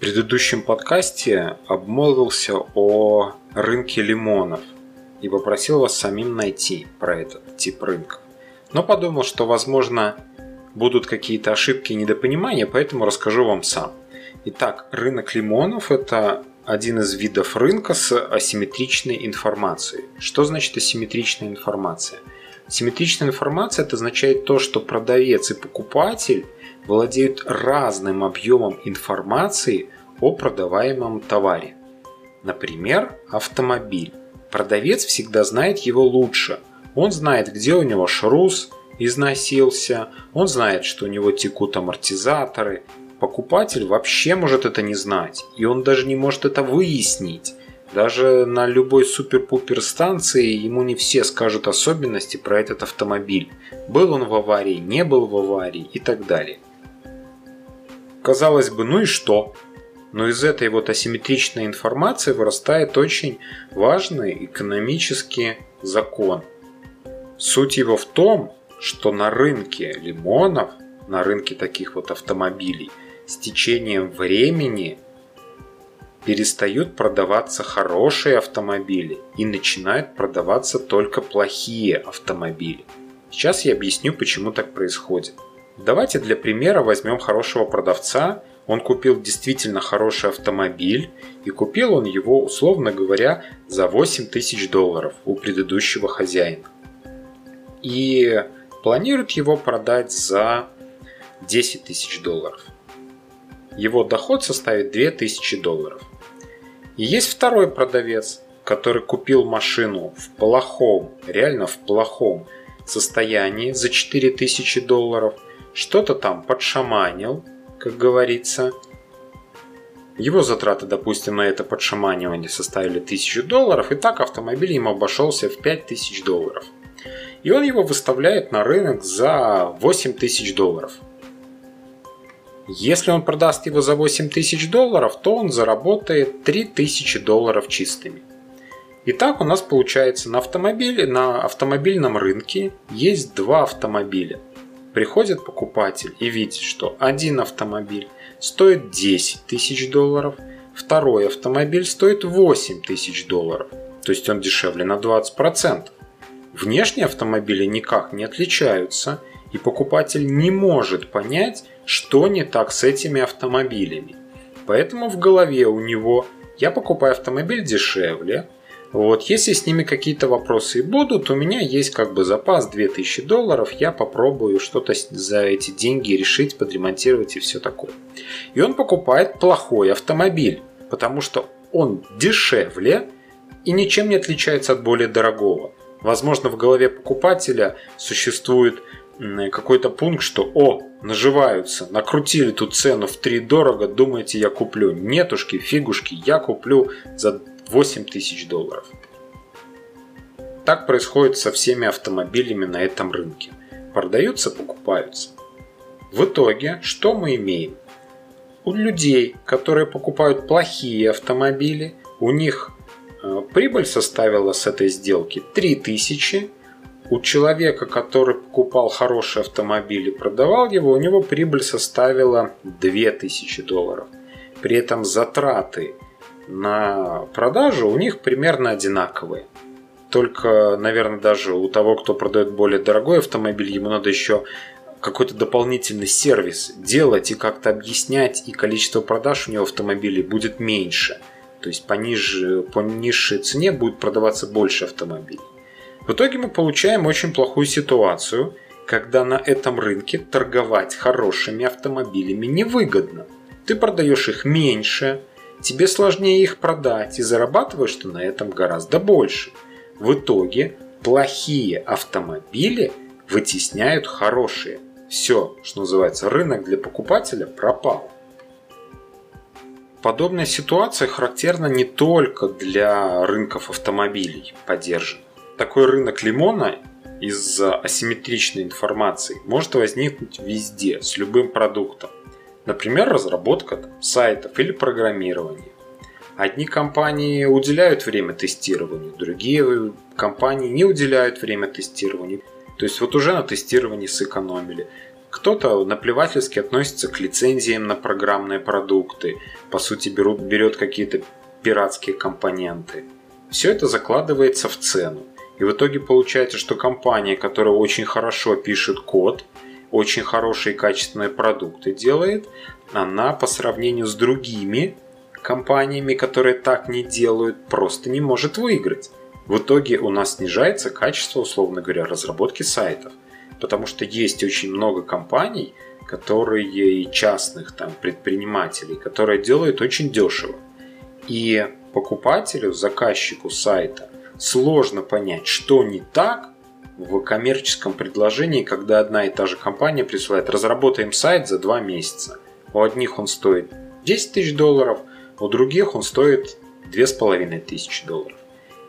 предыдущем подкасте обмолвился о рынке лимонов и попросил вас самим найти про этот тип рынка. Но подумал, что, возможно, будут какие-то ошибки и недопонимания, поэтому расскажу вам сам. Итак, рынок лимонов – это один из видов рынка с асимметричной информацией. Что значит асимметричная информация? Симметричная информация – это означает то, что продавец и покупатель – владеют разным объемом информации о продаваемом товаре. Например, автомобиль. Продавец всегда знает его лучше. Он знает, где у него шрус износился, он знает, что у него текут амортизаторы. Покупатель вообще может это не знать, и он даже не может это выяснить. Даже на любой супер-пупер станции ему не все скажут особенности про этот автомобиль. Был он в аварии, не был в аварии и так далее. Казалось бы, ну и что? Но из этой вот асимметричной информации вырастает очень важный экономический закон. Суть его в том, что на рынке лимонов, на рынке таких вот автомобилей, с течением времени перестают продаваться хорошие автомобили и начинают продаваться только плохие автомобили. Сейчас я объясню, почему так происходит. Давайте для примера возьмем хорошего продавца. Он купил действительно хороший автомобиль и купил он его, условно говоря, за 8 тысяч долларов у предыдущего хозяина. И планирует его продать за 10 тысяч долларов. Его доход составит 2 тысячи долларов. И есть второй продавец, который купил машину в плохом, реально в плохом состоянии за 4000 долларов – что-то там подшаманил, как говорится. Его затраты, допустим, на это подшаманивание составили 1000 долларов, и так автомобиль ему обошелся в 5000 долларов. И он его выставляет на рынок за 8000 долларов. Если он продаст его за 8000 долларов, то он заработает 3000 долларов чистыми. Итак, у нас получается на автомобиле, на автомобильном рынке есть два автомобиля – Приходит покупатель и видит, что один автомобиль стоит 10 тысяч долларов, второй автомобиль стоит 8 тысяч долларов, то есть он дешевле на 20%. Внешние автомобили никак не отличаются, и покупатель не может понять, что не так с этими автомобилями. Поэтому в голове у него я покупаю автомобиль дешевле, вот, если с ними какие-то вопросы и будут, у меня есть как бы запас 2000 долларов, я попробую что-то за эти деньги решить, подремонтировать и все такое. И он покупает плохой автомобиль, потому что он дешевле и ничем не отличается от более дорогого. Возможно, в голове покупателя существует какой-то пункт, что «О, наживаются, накрутили тут цену в три дорого, думаете, я куплю». Нетушки, фигушки, я куплю за 8 тысяч долларов. Так происходит со всеми автомобилями на этом рынке. Продаются, покупаются. В итоге, что мы имеем? У людей, которые покупают плохие автомобили, у них э, прибыль составила с этой сделки 3000, у человека, который покупал хороший автомобиль и продавал его, у него прибыль составила 2000 долларов. При этом затраты на продажу у них примерно одинаковые. Только, наверное, даже у того, кто продает более дорогой автомобиль, ему надо еще какой-то дополнительный сервис делать и как-то объяснять, и количество продаж у него автомобилей будет меньше. То есть по, ниже, по низшей цене будет продаваться больше автомобилей. В итоге мы получаем очень плохую ситуацию, когда на этом рынке торговать хорошими автомобилями невыгодно. Ты продаешь их меньше, тебе сложнее их продать и зарабатываешь ты на этом гораздо больше. В итоге плохие автомобили вытесняют хорошие. Все, что называется, рынок для покупателя пропал. Подобная ситуация характерна не только для рынков автомобилей поддержанных. Такой рынок лимона из-за асимметричной информации может возникнуть везде, с любым продуктом. Например, разработка сайтов или программирование. Одни компании уделяют время тестированию, другие компании не уделяют время тестированию. То есть вот уже на тестировании сэкономили. Кто-то наплевательски относится к лицензиям на программные продукты, по сути берут, берет какие-то пиратские компоненты. Все это закладывается в цену. И в итоге получается, что компания, которая очень хорошо пишет код, очень хорошие качественные продукты делает, она по сравнению с другими компаниями, которые так не делают, просто не может выиграть. В итоге у нас снижается качество, условно говоря, разработки сайтов. Потому что есть очень много компаний, которые и частных там предпринимателей, которые делают очень дешево. И покупателю, заказчику сайта сложно понять, что не так в коммерческом предложении, когда одна и та же компания присылает «разработаем сайт за два месяца». У одних он стоит 10 тысяч долларов, у других он стоит 2500 долларов.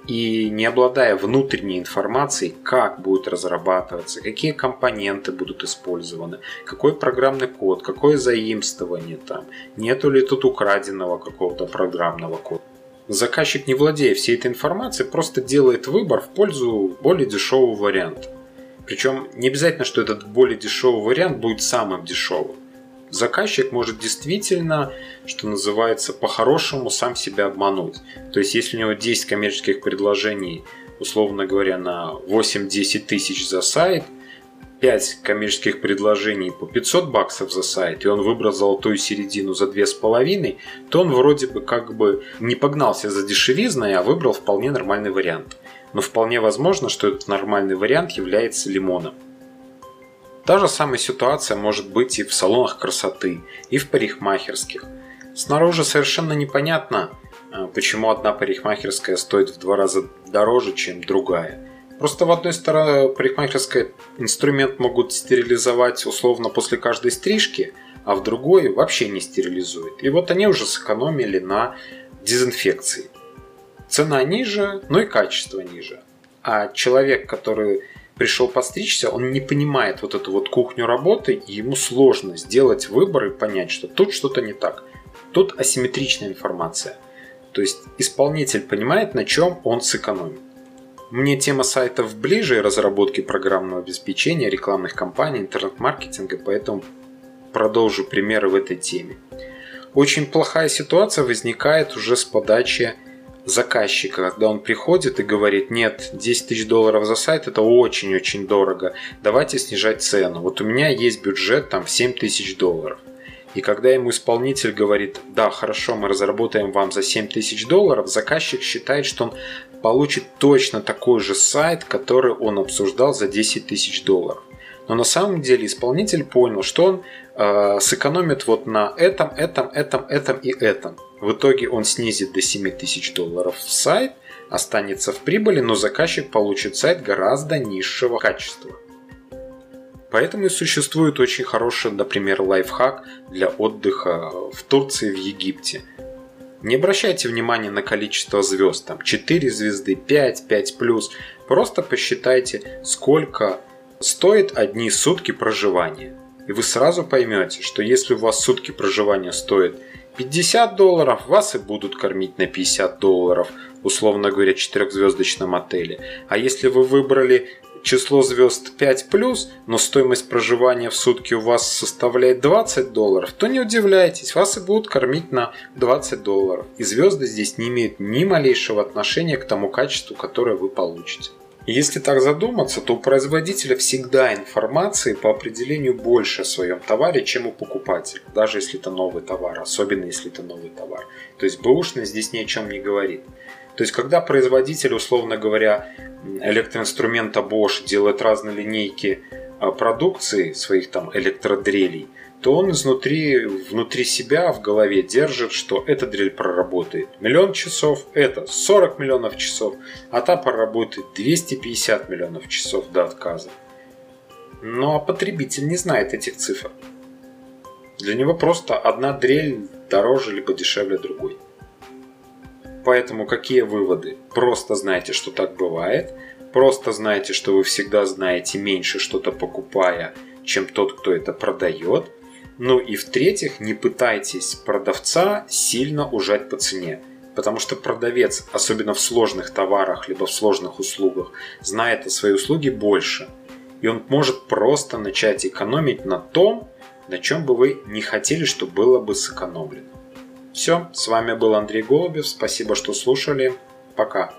И не обладая внутренней информацией, как будет разрабатываться, какие компоненты будут использованы, какой программный код, какое заимствование там, нету ли тут украденного какого-то программного кода. Заказчик, не владея всей этой информацией, просто делает выбор в пользу более дешевого варианта. Причем не обязательно, что этот более дешевый вариант будет самым дешевым. Заказчик может действительно, что называется, по-хорошему сам себя обмануть. То есть, если у него 10 коммерческих предложений, условно говоря, на 8-10 тысяч за сайт – 5 коммерческих предложений по 500 баксов за сайт, и он выбрал золотую середину за 2,5, то он вроде бы как бы не погнался за дешевизной, а выбрал вполне нормальный вариант. Но вполне возможно, что этот нормальный вариант является лимоном. Та же самая ситуация может быть и в салонах красоты, и в парикмахерских. Снаружи совершенно непонятно, э, почему одна парикмахерская стоит в два раза дороже, чем другая – Просто в одной стороне парикмахерской инструмент могут стерилизовать условно после каждой стрижки, а в другой вообще не стерилизует. И вот они уже сэкономили на дезинфекции. Цена ниже, но и качество ниже. А человек, который пришел постричься, он не понимает вот эту вот кухню работы, и ему сложно сделать выбор и понять, что тут что-то не так. Тут асимметричная информация. То есть исполнитель понимает, на чем он сэкономит. Мне тема сайтов ближе разработки программного обеспечения, рекламных кампаний, интернет-маркетинга, поэтому продолжу примеры в этой теме. Очень плохая ситуация возникает уже с подачи заказчика, когда он приходит и говорит, нет, 10 тысяч долларов за сайт это очень-очень дорого, давайте снижать цену. Вот у меня есть бюджет там в 7 тысяч долларов. И когда ему исполнитель говорит, да, хорошо, мы разработаем вам за 7 тысяч долларов, заказчик считает, что он получит точно такой же сайт, который он обсуждал за 10 тысяч долларов. Но на самом деле исполнитель понял, что он э, сэкономит вот на этом, этом, этом, этом и этом. В итоге он снизит до 7 тысяч долларов в сайт, останется в прибыли, но заказчик получит сайт гораздо низшего качества. Поэтому и существует очень хороший, например, лайфхак для отдыха в Турции, в Египте. Не обращайте внимания на количество звезд, там 4 звезды, 5, 5 плюс. Просто посчитайте, сколько стоит одни сутки проживания. И вы сразу поймете, что если у вас сутки проживания стоят 50 долларов, вас и будут кормить на 50 долларов, условно говоря, четырехзвездочном отеле. А если вы выбрали число звезд 5+, но стоимость проживания в сутки у вас составляет 20 долларов, то не удивляйтесь, вас и будут кормить на 20 долларов. И звезды здесь не имеют ни малейшего отношения к тому качеству, которое вы получите. если так задуматься, то у производителя всегда информации по определению больше о своем товаре, чем у покупателя, даже если это новый товар, особенно если это новый товар. То есть бэушность здесь ни о чем не говорит. То есть, когда производитель, условно говоря, электроинструмента Bosch делает разные линейки а, продукции своих там электродрелей, то он изнутри, внутри себя в голове держит, что эта дрель проработает миллион часов, это 40 миллионов часов, а та проработает 250 миллионов часов до отказа. Но потребитель не знает этих цифр. Для него просто одна дрель дороже либо дешевле другой. Поэтому какие выводы? Просто знайте, что так бывает. Просто знайте, что вы всегда знаете меньше что-то покупая, чем тот, кто это продает. Ну и в-третьих, не пытайтесь продавца сильно ужать по цене. Потому что продавец, особенно в сложных товарах, либо в сложных услугах, знает о своей услуге больше. и он может просто начать экономить на том, на чем бы вы не хотели, чтобы было бы сэкономлено. Все, с вами был Андрей Голубев, спасибо, что слушали, пока.